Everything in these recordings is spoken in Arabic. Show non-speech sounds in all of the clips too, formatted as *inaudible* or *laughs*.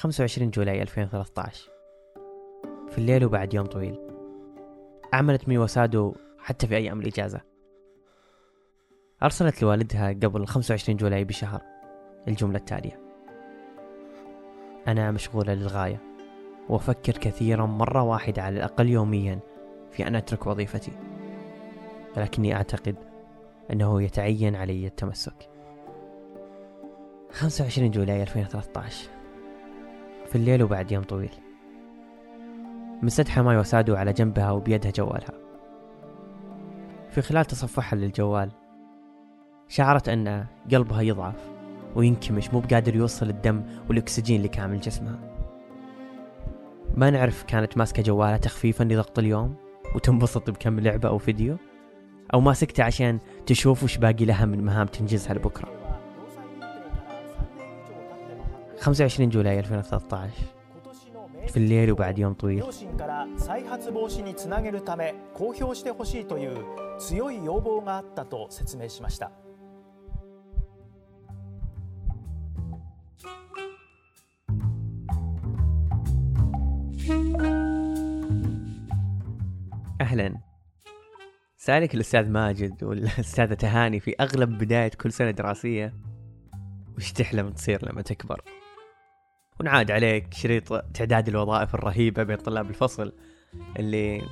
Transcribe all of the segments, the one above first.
25 جولاي 2013 في الليل وبعد يوم طويل. أعملت مي وسادو حتى في أيام الإجازة أرسلت لوالدها قبل 25 جولاي بشهر الجملة التالية. أنا مشغولة للغاية. وأفكر كثيرا مرة واحدة على الأقل يوميا في أن أترك وظيفتي. ولكني أعتقد أنه يتعين علي التمسك. 25 July 2013 في الليل وبعد يوم طويل. منسدحة ميوا سادو على جنبها وبيدها جوالها. في خلال تصفحها للجوال شعرت أن قلبها يضعف وينكمش مو بقادر يوصل الدم والأكسجين لكامل جسمها. ما نعرف كانت ماسكة جوالها تخفيفا لضغط اليوم وتنبسط بكم لعبة أو فيديو أو ماسكته عشان تشوف وش باقي لها من مهام تنجزها لبكرة. 25 جولاي 2013 في الليل وبعد يوم طويل 両親から再発防止につなげるため公表してほしいという強い要望があったと説明しました。 أهلا سألك الأستاذ ماجد والأستاذة تهاني في أغلب بداية كل سنة دراسية وش تحلم تصير لما تكبر ونعاد عليك شريط تعداد الوظائف الرهيبة بين طلاب الفصل اللي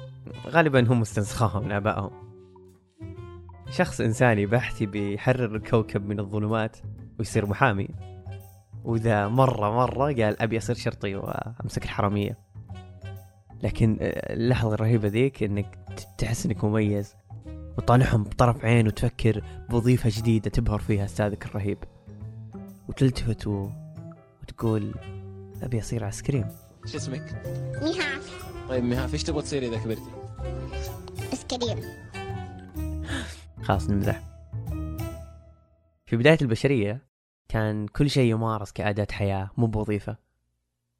غالبا هم استنسخوها من آبائهم. شخص إنساني بحثي بيحرر الكوكب من الظلمات ويصير محامي. وإذا مرة مرة قال أبي أصير شرطي وأمسك الحرامية. لكن اللحظة الرهيبة ذيك إنك تحس إنك مميز. وتطالعهم بطرف عين وتفكر بوظيفة جديدة تبهر فيها أستاذك الرهيب. وتلتفت و... وتقول أبي أصير عسكري شو اسمك؟ ميهاف طيب ميهاف إيش تبغى تصيري إذا كبرتي؟ اسكرير خلاص نمزح. في بداية البشرية كان كل شيء يمارس كأداة حياة مو بوظيفة.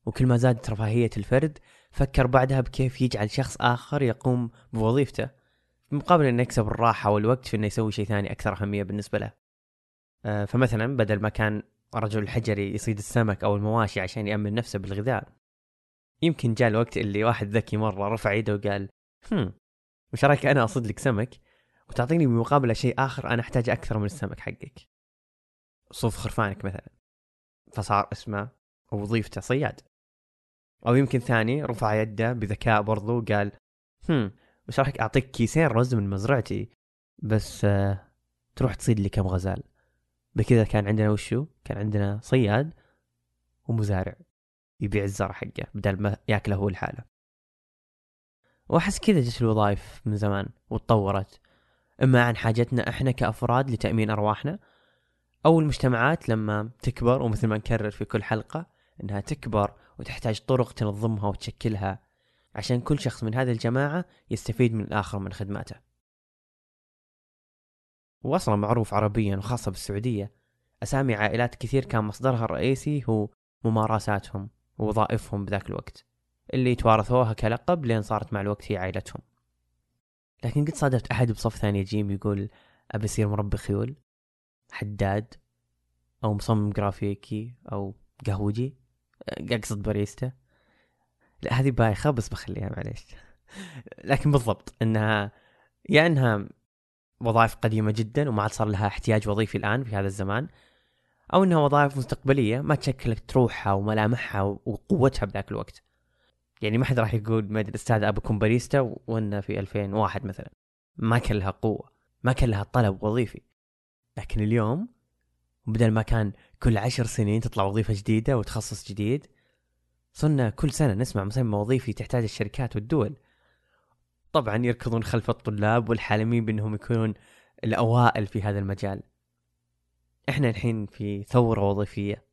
وكل ما زادت رفاهية الفرد فكر بعدها بكيف يجعل شخص آخر يقوم بوظيفته مقابل إنه يكسب الراحة والوقت في إنه يسوي شيء ثاني أكثر أهمية بالنسبة له. آه، فمثلا بدل ما كان رجل الحجري يصيد السمك أو المواشي عشان يأمن نفسه بالغذاء. يمكن جاء الوقت اللي واحد ذكي مرة رفع يده وقال هم وش رأيك أنا أصيد لك سمك؟ وتعطيني بمقابلة شيء آخر أنا أحتاج أكثر من السمك حقك. صوف خرفانك مثلا. فصار اسمه وظيفته صياد. أو يمكن ثاني رفع يده بذكاء برضو وقال هم وش رأيك أعطيك كيسين رز من مزرعتي؟ بس آه تروح تصيد لي كم غزال. بكذا كان عندنا وشو؟ كان عندنا صياد ومزارع يبيع الزرع حقه بدل ما ياكله هو لحاله. وأحس كذا جت الوظائف من زمان وتطورت. إما عن حاجتنا إحنا كأفراد لتأمين أرواحنا أو المجتمعات لما تكبر ومثل ما نكرر في كل حلقة إنها تكبر وتحتاج طرق تنظمها وتشكلها عشان كل شخص من هذه الجماعة يستفيد من الآخر من خدماته. وأصلا معروف عربيا وخاصة بالسعودية. أسامي عائلات كثير كان مصدرها الرئيسي هو ممارساتهم ووظائفهم بذاك الوقت. اللي توارثوها كلقب لين صارت مع الوقت هي عائلتهم. لكن قد صادفت أحد بصف ثاني يجيم يقول أبي أصير مربي خيول حداد أو مصمم جرافيكي أو قهوجي أقصد باريستا. لا هذه بايخة بس بخليها معليش. لكن بالضبط إنها يا إنها وظائف قديمة جدا وما عاد صار لها احتياج وظيفي الآن في هذا الزمان أو إنها وظائف مستقبلية ما تشكلت روحها وملامحها وقوتها بذاك الوقت. يعني ما حد راح يقول ما أدري الاستاذ ابى اكون باريستا وأنا في 2001 مثلا. ما كان لها قوة ما كان لها طلب وظيفي. لكن اليوم بدل ما كان كل عشر سنين تطلع وظيفة جديدة وتخصص جديد صرنا كل سنة نسمع مسمى وظيفي تحتاج الشركات والدول. طبعا يركضون خلف الطلاب والحالمين بأنهم يكونون الأوائل في هذا المجال. إحنا الحين في ثورة وظيفية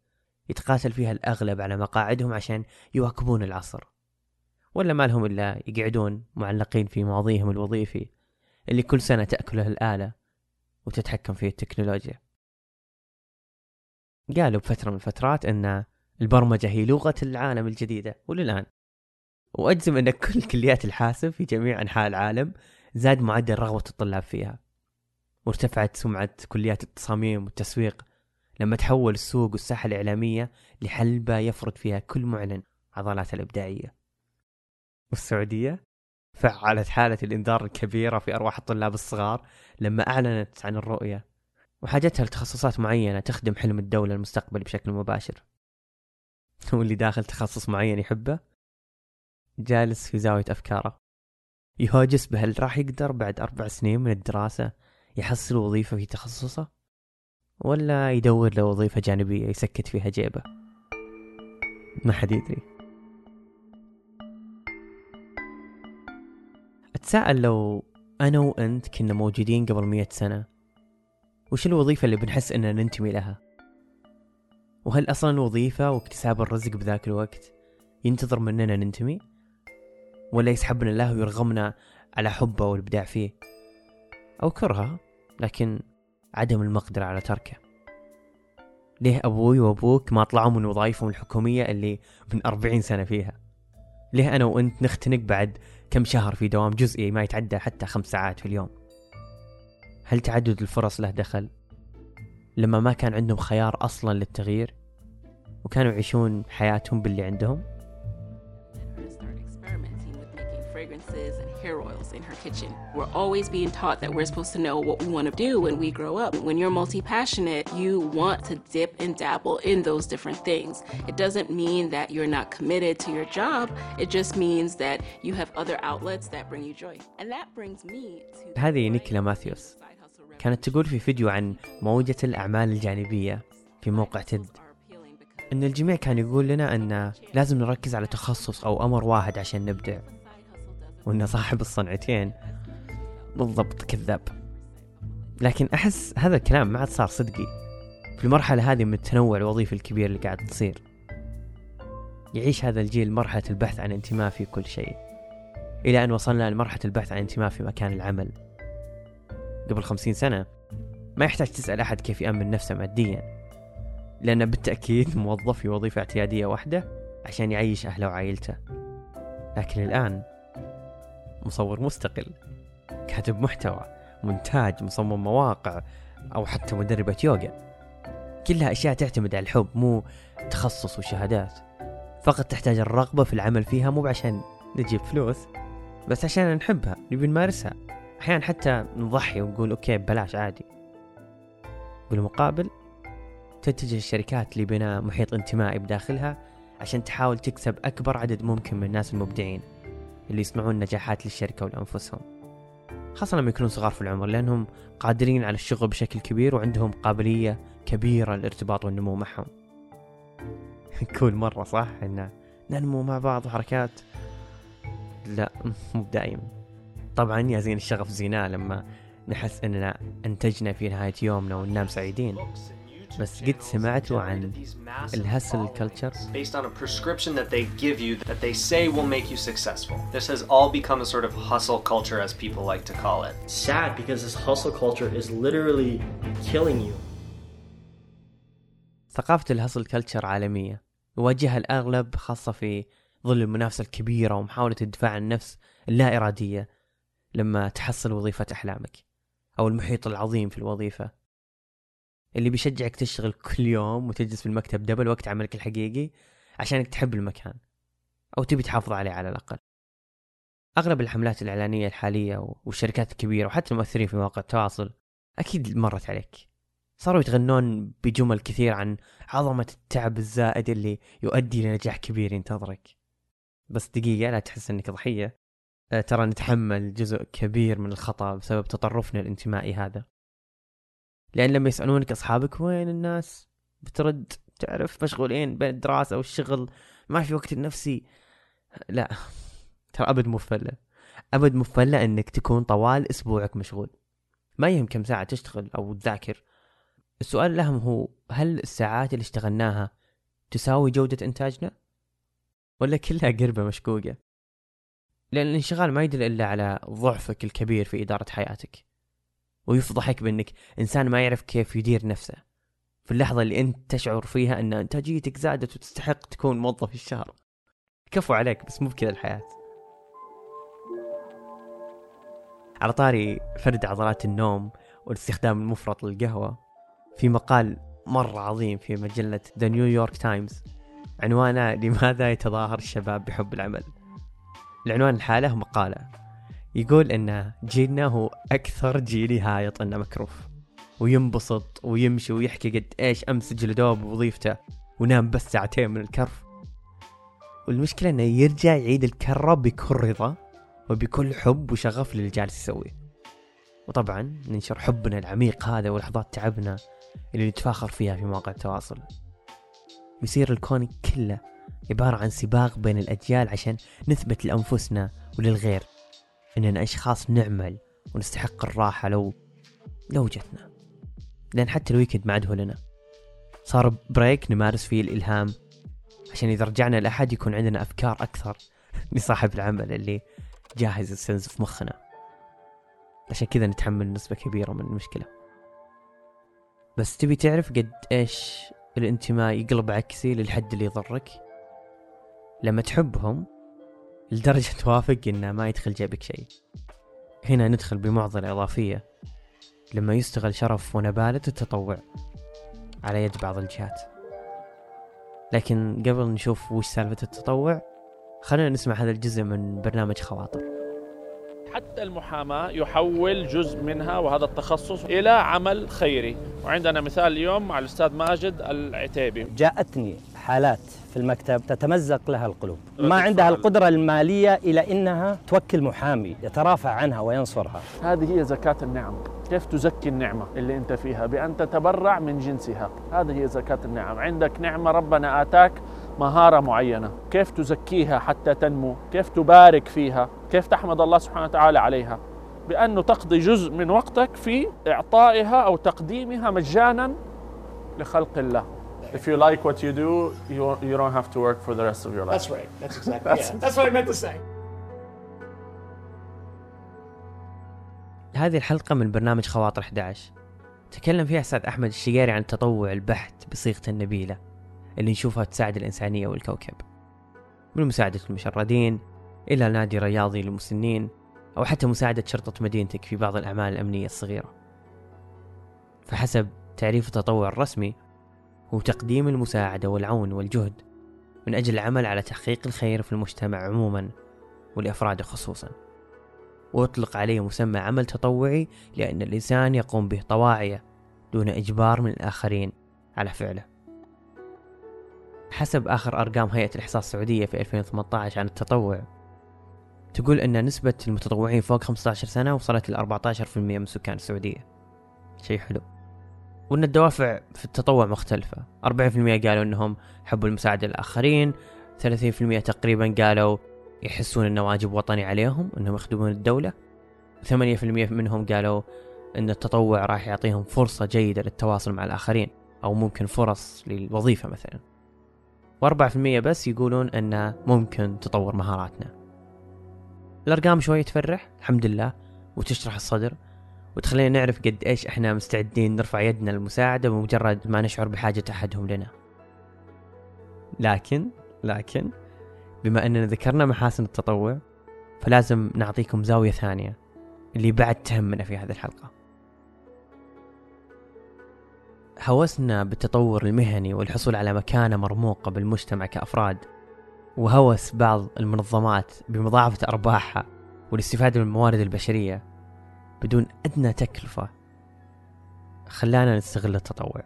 يتقاتل فيها الأغلب على مقاعدهم عشان يواكبون العصر. ولا ما لهم إلا يقعدون معلقين في ماضيهم الوظيفي اللي كل سنة تأكله الآلة وتتحكم فيه التكنولوجيا. قالوا بفترة من الفترات أن البرمجة هي لغة العالم الجديدة وللآن وأجزم أن *laughs* كل كليات الحاسب في جميع أنحاء العالم زاد معدل رغبة الطلاب فيها. وارتفعت سمعة كليات التصاميم والتسويق لما تحول السوق والساحة الإعلامية لحلبة يفرض فيها كل معلن عضلاته الإبداعية. والسعودية فعلت حالة الإنذار الكبيرة في أرواح الطلاب الصغار لما أعلنت عن الرؤية وحاجتها لتخصصات معينة تخدم حلم الدولة المستقبلي بشكل مباشر. واللي داخل تخصص معين يحبه جالس في زاوية أفكاره. يهاجس بهل راح يقدر بعد أربع سنين من الدراسة يحصل وظيفة في تخصصه؟ ولا يدور له وظيفة جانبية يسكت فيها جيبه؟ ما حد يدري. أتساءل لو أنا وأنت كنا موجودين قبل مية سنة وش الوظيفة اللي بنحس أننا ننتمي لها؟ وهل أصلا الوظيفة واكتساب الرزق بذاك الوقت ينتظر مننا ننتمي؟ ولا يسحبنا الله ويرغمنا على حبه والإبداع فيه. أو كرهه لكن عدم المقدرة على تركه. ليه أبوي وأبوك ما طلعوا من وظائفهم الحكومية اللي من أربعين سنة فيها؟ ليه أنا وأنت نختنق بعد كم شهر في دوام جزئي ما يتعدى حتى خمس ساعات في اليوم؟ هل تعدد الفرص له دخل؟ لما ما كان عندهم خيار أصلا للتغيير وكانوا يعيشون حياتهم باللي عندهم؟ hair oils in her kitchen. We're always being taught that we're supposed to know what we want to do when we grow up. When you're multi passionate, you want to dip and dabble in those different things. It doesn't mean that you're not committed to your job, it just means that you have other outlets that bring you joy. And that brings me to. هذه نيكولا ماثيوس كانت تقول في فيديو عن موجة الأعمال الجانبية في موقع تد أن الجميع كان يقول لنا أن لازم نركز على تخصص أو أمر واحد عشان نبدع وأن صاحب الصنعتين. بالضبط كذاب. لكن أحس هذا الكلام ما عاد صار صدقي. في المرحلة هذه من التنوع الوظيفي الكبير اللي قاعد تصير. يعيش هذا الجيل مرحلة البحث عن انتماء في كل شيء. إلى أن وصلنا لمرحلة البحث عن انتماء في مكان العمل. قبل خمسين سنة ما يحتاج تسأل أحد كيف يأمن نفسه ماديا. لأنه بالتأكيد موظف في وظيفة اعتيادية واحدة عشان يعيش أهله وعائلته. لكن الآن مصور مستقل كاتب محتوى منتاج مصمم مواقع أو حتى مدربة يوغا. كلها أشياء تعتمد على الحب مو تخصص وشهادات. فقط تحتاج الرغبة في العمل فيها مو عشان نجيب فلوس بس عشان نحبها نبي نمارسها. أحيانا حتى نضحي ونقول أوكي ببلاش عادي. بالمقابل تتجه الشركات لبناء محيط انتمائي بداخلها عشان تحاول تكسب أكبر عدد ممكن من الناس المبدعين. اللي يصنعون نجاحات للشركة ولأنفسهم. خاصة لما يكونون صغار في العمر لأنهم قادرين على الشغل بشكل كبير وعندهم قابلية كبيرة للارتباط والنمو معهم. *laughs* كل مرة صح؟ إن ننمو مع بعض وحركات لا مو دائما طبعا يا زين الشغف زيناه لما نحس إننا أنتجنا في نهاية يومنا وننام سعيدين. بس قد سمعتوا عن الهسل كلتشر based on a prescription that they give you that they say will make you successful. This has all become a sort of hustle culture, as people like to call it. sad because this hustle culture is literally killing you. ثقافة الهسل كلتشر عالمية يواجهها الأغلب خاصة في ظل المنافسة الكبيرة ومحاولة الدفاع عن النفس اللا إرادية لما تحصل وظيفة أحلامك أو المحيط العظيم في الوظيفة اللي بيشجعك تشتغل كل يوم وتجلس في المكتب دبل وقت عملك الحقيقي عشانك تحب المكان. أو تبي تحافظ عليه على الأقل. أغلب الحملات الإعلانية الحالية والشركات الكبيرة وحتى المؤثرين في مواقع التواصل أكيد مرت عليك. صاروا يتغنون بجمل كثير عن عظمة التعب الزائد اللي يؤدي لنجاح كبير ينتظرك. بس دقيقة لا تحس إنك ضحية. أه، ترى نتحمل جزء كبير من الخطأ بسبب تطرفنا الانتمائي هذا. لأن لما يسألونك أصحابك وين الناس بترد تعرف مشغولين بين الدراسة والشغل ما في وقت لنفسي. لا ترى أبد مو أبد مو إنك تكون طوال أسبوعك مشغول. ما يهم كم ساعة تشتغل أو تذاكر. السؤال الأهم هو هل الساعات اللي اشتغلناها تساوي جودة إنتاجنا؟ ولا كلها قربة مشقوقة؟ لأن الانشغال ما يدل إلا على ضعفك الكبير في إدارة حياتك. ويفضحك بأنك إنسان ما يعرف كيف يدير نفسه. في اللحظة اللي أنت تشعر فيها أن إنتاجيتك زادت وتستحق تكون موظف الشهر. كفو عليك بس مو بكذا الحياة. على طاري فرد عضلات النوم والاستخدام المفرط للقهوة في مقال مرة عظيم في مجلة The New York Times عنوانه لماذا يتظاهر الشباب بحب العمل؟ العنوان لحاله مقالة. يقول إن جيلنا هو أكثر جيل يهايط انه مكروف. وينبسط ويمشي ويحكي قد إيش أمس جلدوه بوظيفته ونام بس ساعتين من الكرف. والمشكلة إنه يرجع يعيد الكرة بكل رضا وبكل حب وشغف للي جالس يسويه. وطبعا ننشر حبنا العميق هذا ولحظات تعبنا اللي نتفاخر فيها في مواقع التواصل. يصير الكون كله عبارة عن سباق بين الأجيال عشان نثبت لأنفسنا وللغير. إننا أشخاص نعمل ونستحق الراحة لو لو جتنا. لأن حتى ال weekend ما عاد هو لنا. صار break نمارس فيه الإلهام. عشان إذا رجعنا لأحد يكون عندنا أفكار أكثر *laughs* لصاحب العمل اللي جاهز يستنزف في مخنا. عشان كذا نتحمل نسبة كبيرة من المشكلة. بس تبي تعرف قد إيش الانتماء يقلب عكسي للحد اللي يضرك؟ لما تحبهم لدرجة توافق إنه ما يدخل جيبك شيء. هنا ندخل بمعضلة إضافية. لما يستغل شرف ونبالة التطوع. على يد بعض الجهات. لكن قبل نشوف وش سالفة التطوع خلينا نسمع هذا الجزء من برنامج خواطر. حتى المحاماة يحول جزء منها وهذا التخصص إلى عمل خيري. وعندنا مثال اليوم مع الأستاذ ماجد العتيبي. جاءتني حالات في المكتب تتمزق لها القلوب. ما عندها القدرة المالية إلى أنها توكل محامي يترافع عنها وينصرها. هذه هي زكاة النعم. كيف تزكي النعمة اللي أنت فيها؟ بأن تتبرع من جنسها. هذه هي زكاة النعم. عندك نعمة ربنا آتاك مهارة معينة. كيف تزكيها حتى تنمو؟ كيف تبارك فيها؟ كيف تحمد الله سبحانه وتعالى عليها؟ بأنه تقضي جزء من وقتك في إعطائها أو تقديمها مجانا لخلق الله. If you like what you do, you, you don't have to work for the rest of your life. That's right. That's exactly. yeah, that's what I meant to say. هذه الحلقة من برنامج خواطر 11 تكلم فيها أستاذ أحمد الشقيري عن التطوع البحت بصيغته النبيلة اللي نشوفها تساعد الإنسانية والكوكب من مساعدة المشردين إلى نادي رياضي للمسنين أو حتى مساعدة شرطة مدينتك في بعض الأعمال الأمنية الصغيرة فحسب تعريف التطوع الرسمي هو تقديم المساعدة والعون والجهد من أجل العمل على تحقيق الخير في المجتمع عموما ولأفراده خصوصا. ويطلق عليه مسمى عمل تطوعي لأن الإنسان يقوم به طواعية دون إجبار من الآخرين على فعله. حسب آخر أرقام هيئة الإحصاء السعودية في 2018 عن التطوع تقول أن نسبة المتطوعين فوق 15 سنة وصلت ل 14% من سكان السعودية. شيء حلو. وأن الدوافع في التطوع مختلفة. 40% قالوا أنهم حبوا المساعدة للآخرين 30% تقريبا قالوا يحسون أنه واجب وطني عليهم أنهم يخدمون الدولة. 8% منهم قالوا أن التطوع راح يعطيهم فرصة جيدة للتواصل مع الآخرين أو ممكن فرص للوظيفة مثلا. و4% بس يقولون أنه ممكن تطور مهاراتنا. الأرقام شوي تفرح الحمد لله وتشرح الصدر. وتخلينا نعرف قد إيش إحنا مستعدين نرفع يدنا للمساعدة بمجرد ما نشعر بحاجة أحدهم لنا. لكن لكن بما أننا ذكرنا محاسن التطوع فلازم نعطيكم زاوية ثانية اللي بعد تهمنا في هذه الحلقة. هوسنا بالتطور المهني والحصول على مكانة مرموقة بالمجتمع كأفراد وهوس بعض المنظمات بمضاعفة أرباحها والاستفادة من الموارد البشرية بدون أدنى تكلفة. خلانا نستغل التطوع.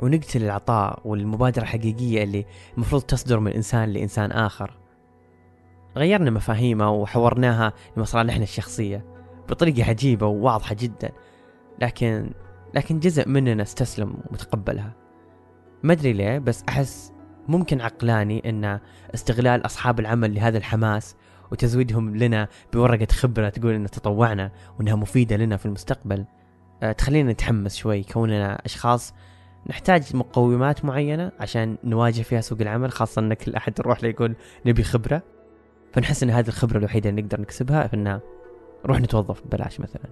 ونقتل العطاء والمبادرة الحقيقية اللي المفروض تصدر من إنسان لإنسان آخر. غيرنا مفاهيمه وحورناها لمصالحنا الشخصية بطريقة عجيبة وواضحة جدا. لكن لكن جزء مننا استسلم وتقبلها ما أدري ليه بس أحس ممكن عقلاني أن استغلال أصحاب العمل لهذا الحماس وتزويدهم لنا بورقة خبرة تقول أن تطوعنا وأنها مفيدة لنا في المستقبل. أه، تخلينا نتحمس شوي. كوننا أشخاص نحتاج مقومات معينة عشان نواجه فيها سوق العمل خاصة أن كل أحد يروح له يقول نبي خبرة. فنحس أن هذه الخبرة الوحيدة اللي نقدر نكسبها فإن نروح نتوظف ببلاش مثلا.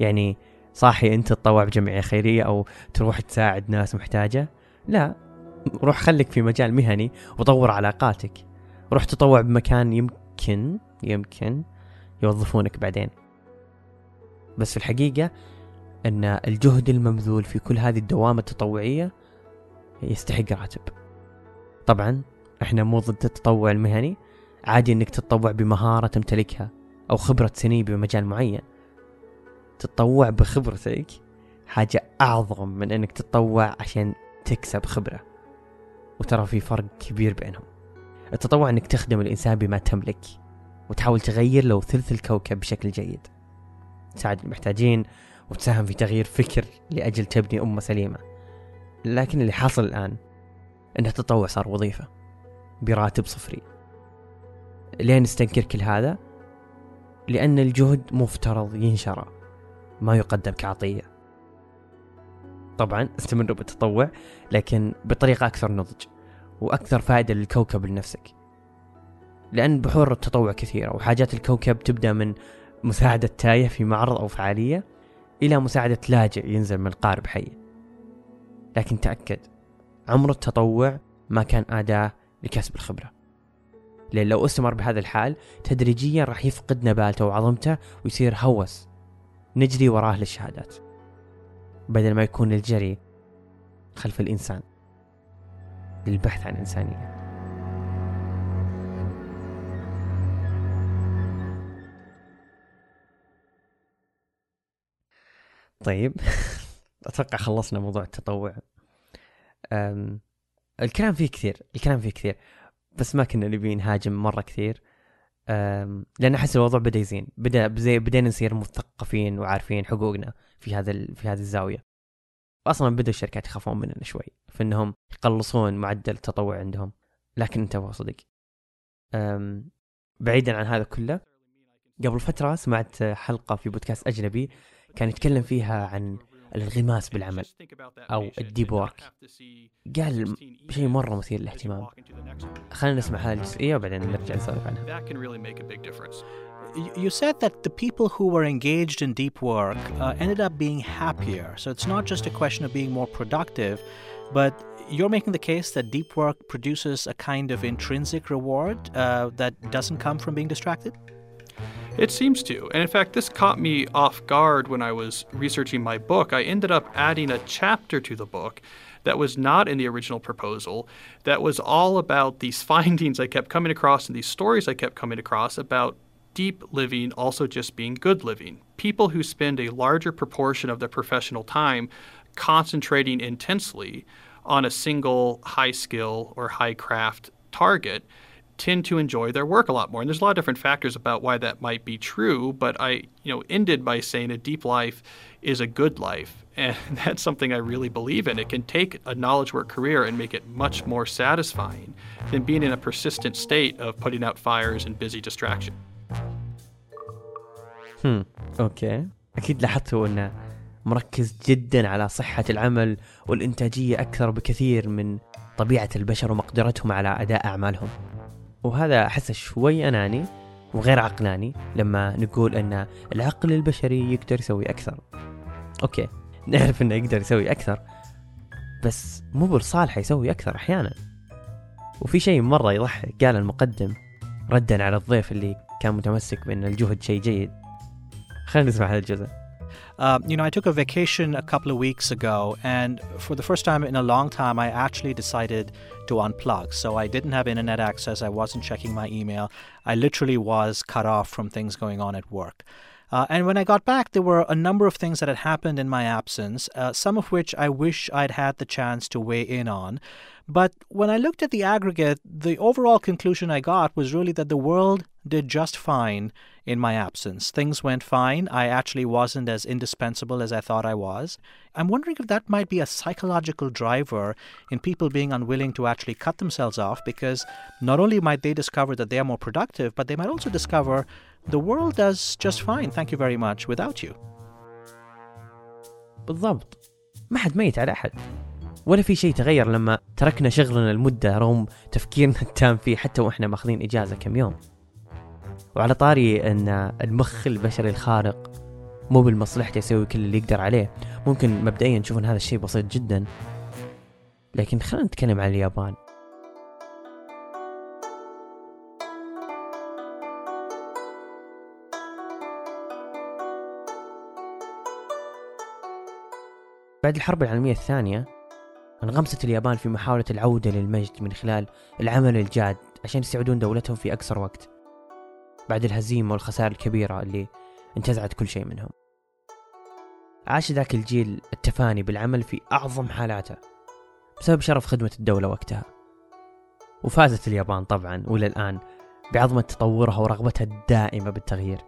يعني صاحي أنت تطوع بجمعية خيرية أو تروح تساعد ناس محتاجة. لا روح خليك في مجال مهني وطور علاقاتك. روح تطوع بمكان يمكن يمكن يوظفونك بعدين. بس في الحقيقة أن الجهد المبذول في كل هذه الدوام التطوعية يستحق راتب طبعا إحنا مو ضد التطوع المهني عادي إنك تتطوع بمهارة تمتلكها أو خبرة سنين بمجال معين. تتطوع بخبرتك حاجة أعظم من إنك تتطوع عشان تكسب خبرة. وترى في فرق كبير بينهم. التطوع إنك تخدم الإنسان بما تملك وتحاول تغير لو ثلث الكوكب بشكل جيد. تساعد المحتاجين وتساهم في تغيير فكر لأجل تبني أمة سليمة. لكن اللي حاصل الآن أن التطوع صار وظيفة براتب صفري. ليه نستنكر كل هذا؟ لأن الجهد مفترض ينشر ما يقدم كعطية. طبعا استمروا بالتطوع لكن بطريقة أكثر نضج. وأكثر فائدة للكوكب لنفسك. لأن بحور التطوع كثيرة وحاجات الكوكب تبدأ من مساعدة تايه في معرض أو فعالية إلى مساعدة لاجئ ينزل من القارب حي لكن تأكد عمر التطوع ما كان أداة لكسب الخبرة. لأن لو استمر بهذا الحال تدريجيا راح يفقد نبالته وعظمته ويصير هوس نجري وراه للشهادات. بدل ما يكون الجري خلف الإنسان. للبحث عن إنسانية. طيب *laughs* أتوقع خلصنا موضوع التطوع. أم الكلام فيه كثير الكلام فيه كثير بس ما كنا نبي نهاجم مرة كثير. لأن أحس الموضوع بدأ يزين بدأ بدينا نصير مثقفين وعارفين حقوقنا في هذا في هذه الزاوية. أصلا بدا الشركات يخافون مننا شوي في إنهم يقلصون معدل التطوع عندهم. لكن انتبهوا صدق. بعيدا عن هذا كله قبل فترة سمعت حلقة في بودكاست أجنبي كان يتكلم فيها عن الانغماس بالعمل أو الديب وورك قال شيء مرة مثير للاهتمام. خلينا نسمع هذه الجزئية وبعدين نرجع نسولف عنها. You said that the people who were engaged in deep work uh, ended up being happier. So it's not just a question of being more productive, but you're making the case that deep work produces a kind of intrinsic reward uh, that doesn't come from being distracted? It seems to. And in fact, this caught me off guard when I was researching my book. I ended up adding a chapter to the book that was not in the original proposal, that was all about these *laughs* findings I kept coming across and these stories I kept coming across about deep living also just being good living. People who spend a larger proportion of their professional time concentrating intensely on a single high skill or high craft target tend to enjoy their work a lot more. And there's a lot of different factors about why that might be true, but I, you know, ended by saying a deep life is a good life. *laughs* And that's something I really believe in. It can take a knowledge work career and make it much more satisfying than being in a persistent state of putting out fires and busy distraction. هم. أوكي. أكيد لاحظتوا إنه مركز جدا على صحة العمل والإنتاجية أكثر بكثير من طبيعة البشر ومقدرتهم على أداء أعمالهم. وهذا أحسه شوي أناني وغير عقلاني لما نقول أن العقل البشري يقدر يسوي أكثر. أوكي. *laughs* نعرف أنه يقدر يسوي أكثر بس مو بالصالح يسوي أكثر أحيانا. وفي شيء مرة يضحك قال المقدم ردا على الضيف اللي كان متمسك بأن الجهد شيء جيد. خلينا نسمع هذا الجزء Uh, you know, I took a vacation a couple of weeks ago, and for the first time in a long time, I actually decided to unplug. So I didn't have internet access, I wasn't checking my email. I literally was cut off from things going on at work. Uh, and when I got back, there were a number of things that had happened in my absence, uh, some of which I wish I'd had the chance to weigh in on. But when I looked at the aggregate, the overall conclusion I got was really that the world did just fine in my absence. Things went fine. I actually wasn't as indispensable as I thought I was. I'm wondering if that might be a psychological driver in people being unwilling to actually cut themselves off because not only might they discover that they are more productive, but they might also discover the world does just fine, thank you very much, without you. بالضبط. ما حد ميت على أحد. ولا في شيء تغير لما تركنا شغلنا لمدة رغم تفكيرنا *laughs* التام فيه حتى وإحنا ماخذين إجازة كم يوم. وعلى طاري أن المخ البشري الخارق مو بالمصلحة يسوي كل اللي يقدر عليه. ممكن مبدئيا نشوف أن هذا الشيء بسيط جدا. لكن خلينا نتكلم عن اليابان. بعد الحرب العالمية الثانية انغمست اليابان في محاولة العودة للمجد من خلال العمل الجاد عشان يستعودون دولتهم في أقصر وقت بعد الهزيمة والخسائر الكبيرة اللي انتزعت كل شيء منهم. عاش ذاك الجيل التفاني بالعمل في أعظم حالاته بسبب شرف خدمة الدولة وقتها. وفازت اليابان طبعا وإلى الآن بعظمة تطورها ورغبتها الدائمة بالتغيير.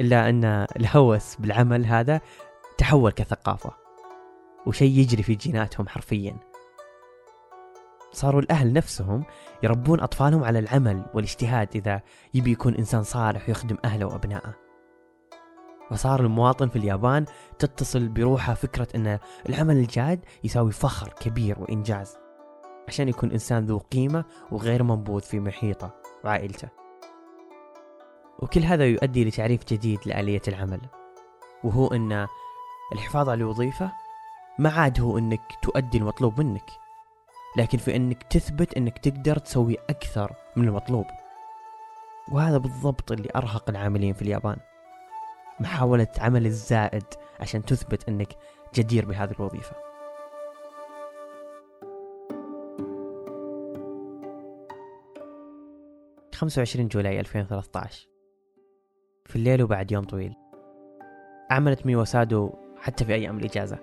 إلا أن الهوس بالعمل هذا تحول كثقافة وشيء يجري في جيناتهم حرفيا. صاروا الأهل نفسهم يربون أطفالهم على العمل والاجتهاد إذا يبي يكون إنسان صالح ويخدم أهله وأبنائه. وصار المواطن في اليابان تتصل بروحه فكرة أن العمل الجاد يساوي فخر كبير وإنجاز عشان يكون إنسان ذو قيمة وغير منبوذ في محيطه وعائلته. وكل هذا يؤدي لتعريف جديد لآلية العمل وهو أن الحفاظ على الوظيفة ما عاد هو أنك تؤدي المطلوب منك لكن في أنك تثبت أنك تقدر تسوي أكثر من المطلوب. وهذا بالضبط اللي أرهق العاملين في اليابان. محاولة عمل الزائد عشان تثبت أنك جدير بهذه الوظيفة. 25 جولاي 2013 في الليل وبعد يوم طويل. عملت ميوا سادو حتى في أيام الإجازة.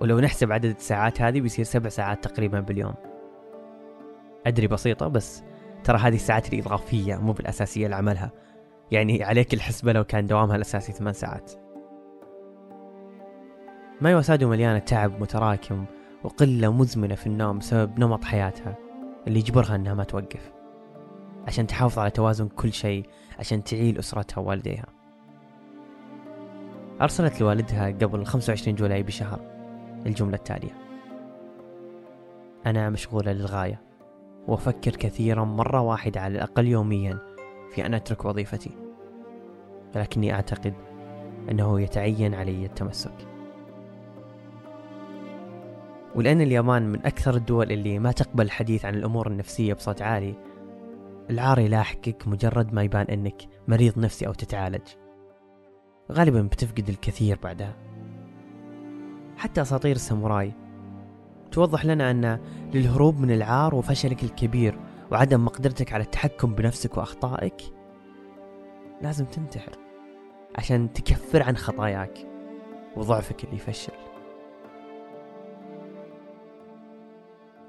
ولو نحسب عدد الساعات هذه بيصير سبع ساعات تقريبا باليوم. أدري بسيطة بس ترى هذه الساعات الإضافية مو بالأساسية لعملها. يعني عليك الحسبة لو كان دوامها الأساسي ثمان ساعات. مايوا سادو مليانة تعب متراكم وقلة مزمنة في النوم بسبب نمط حياتها اللي يجبرها أنها ما توقف. عشان تحافظ على توازن كل شيء عشان تعيل أسرتها ووالديها. أرسلت لوالدها قبل 25 جولاي بشهر الجملة التالية. أنا مشغولة للغاية وأفكر كثيرا مرة واحدة على الأقل يوميا في أن أترك وظيفتي. ولكني أعتقد أنه يتعين علي التمسك. ولأن اليابان من أكثر الدول اللي ما تقبل الحديث عن الأمور النفسية بصوت عالي. العار يلاحقك مجرد ما يبان أنك مريض نفسي أو تتعالج. غالبا بتفقد الكثير بعدها. حتى أساطير الساموراي توضح لنا أن للهروب من العار وفشلك الكبير وعدم مقدرتك على التحكم بنفسك وأخطائك لازم تنتحر عشان تكفر عن خطاياك وضعفك اللي يفشل.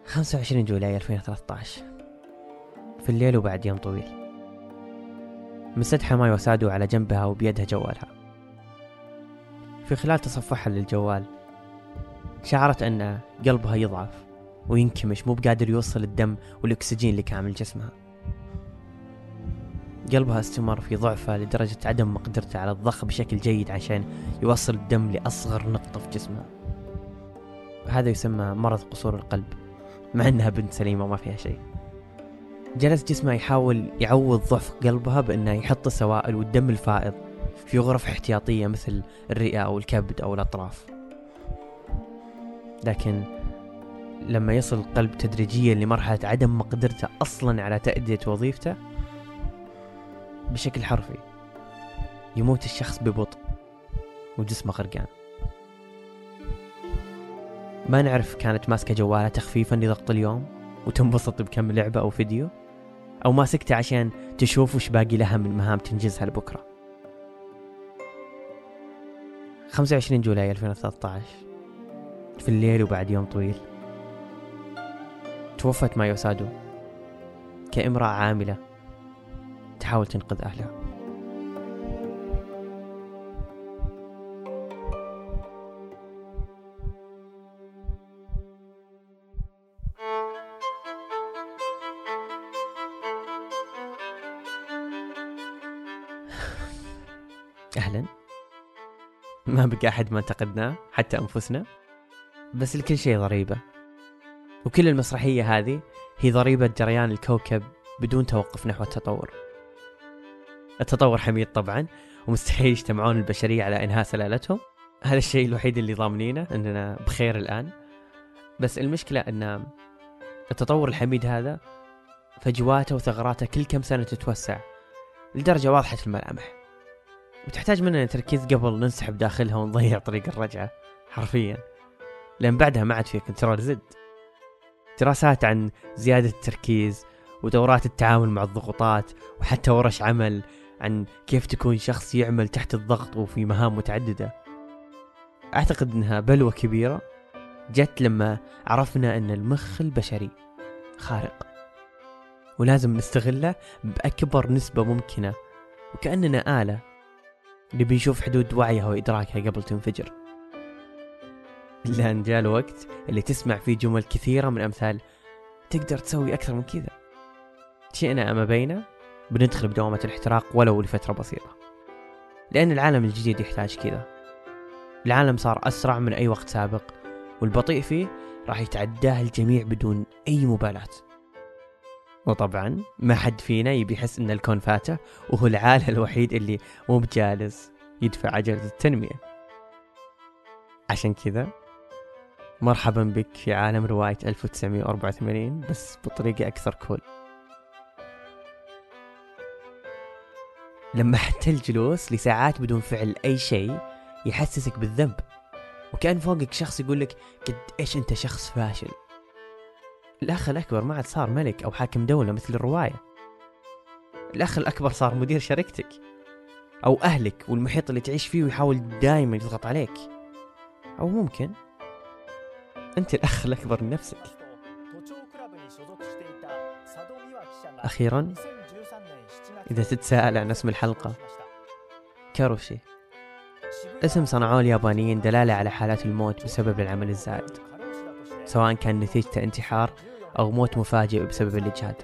25 July 2013 في الليل وبعد يوم طويل. منسدحة ميوا سادو على جنبها وبيدها جوالها. في خلال تصفحها للجوال. شعرت أن قلبها يضعف وينكمش مو بقادر يوصل الدم والأكسجين لكامل جسمها. قلبها استمر في ضعفه لدرجة عدم مقدرته على الضخ بشكل جيد عشان يوصل الدم لأصغر نقطة في جسمها. هذا يسمى مرض قصور القلب مع أنها بنت سليمة وما فيها شيء. جلس جسمها يحاول يعوض ضعف قلبها بأنه يحط السوائل والدم الفائض في غرف احتياطية مثل الرئة أو الكبد أو الأطراف. لكن لما يصل القلب تدريجيا لمرحلة عدم مقدرته أصلا على تأدية وظيفته بشكل حرفي يموت الشخص ببطء وجسمه غرقان ما نعرف كانت ماسكة جوالها تخفيفا لضغط اليوم وتنبسط بكم لعبة أو فيديو أو ماسكته عشان تشوف وش باقي لها من مهام تنجزها لبكرة. 25 جولاي 2013 في الليل وبعد يوم طويل. توفت مايو سادو كامرأة عاملة تحاول تنقذ أهلها. ما بقى أحد ما انتقدناه حتى أنفسنا. بس لكل شيء ضريبة. وكل المسرحية هذه هي ضريبة جريان الكوكب بدون توقف نحو التطور. التطور حميد طبعا ومستحيل يجتمعون البشرية على إنهاء سلالتهم. هذا الشيء الوحيد اللي ضامنينه أننا بخير الآن. بس المشكلة أن التطور الحميد هذا فجواته وثغراته كل كم سنة تتوسع لدرجة واضحة الملامح. وتحتاج مننا تركيز قبل ننسحب داخلها ونضيع طريق الرجعة حرفيا. لأن بعدها ما عاد فيها كنترول زد. دراسات عن زيادة التركيز ودورات التعامل مع الضغوطات وحتى ورش عمل عن كيف تكون شخص يعمل تحت الضغط وفي مهام متعددة. أعتقد أنها بلوة كبيرة جت لما عرفنا أن المخ البشري خارق. ولازم نستغله بأكبر نسبة ممكنة وكأننا آلة نبي نشوف حدود وعيها وإدراكها قبل تنفجر. إلا أن جاء الوقت اللي تسمع فيه جمل كثيرة من أمثال تقدر تسوي أكثر من كذا. شئنا أم أبينا بندخل بدوامة الاحتراق ولو لفترة بسيطة. لأن العالم الجديد يحتاج كذا. العالم صار أسرع من أي وقت سابق والبطيء فيه راح يتعداه الجميع بدون أي مبالاة. وطبعا ما حد فينا يبي يحس إن الكون فاته وهو العالة الوحيد اللي مو بجالس يدفع عجلة التنمية. عشان كذا مرحبا بك في عالم رواية 1984 بس بطريقة أكثر كول لما حتى الجلوس لساعات بدون فعل أي شيء يحسسك بالذنب وكأن فوقك شخص يقول لك قد إيش أنت شخص فاشل. الأخ الأكبر ما عاد صار ملك أو حاكم دولة مثل الرواية. الأخ الأكبر صار مدير شركتك أو أهلك والمحيط اللي تعيش فيه ويحاول دائما يضغط عليك. أو ممكن أنت الأخ الأكبر لنفسك أخيرا إذا تتساءل عن اسم الحلقة كاروشي. اسم صنعوه اليابانيين دلالة على حالات الموت بسبب العمل الزائد سواء كان نتيجته انتحار أو موت مفاجئ بسبب الإجهاد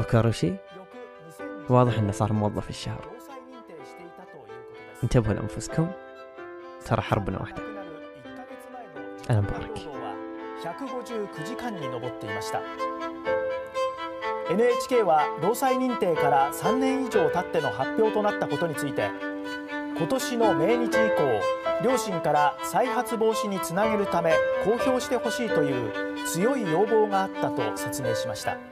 وكاروشي واضح أنه صار موظف الشهر انتبهوا لأنفسكم ترى حربنا واحدة أنا مبارك 159時間に上っていました NHK は労災認定から3年以上経っての発表となったことについて今年の命日以降両親から再発防止につなげるため公表してほしいという 強い要望があったと説明しました。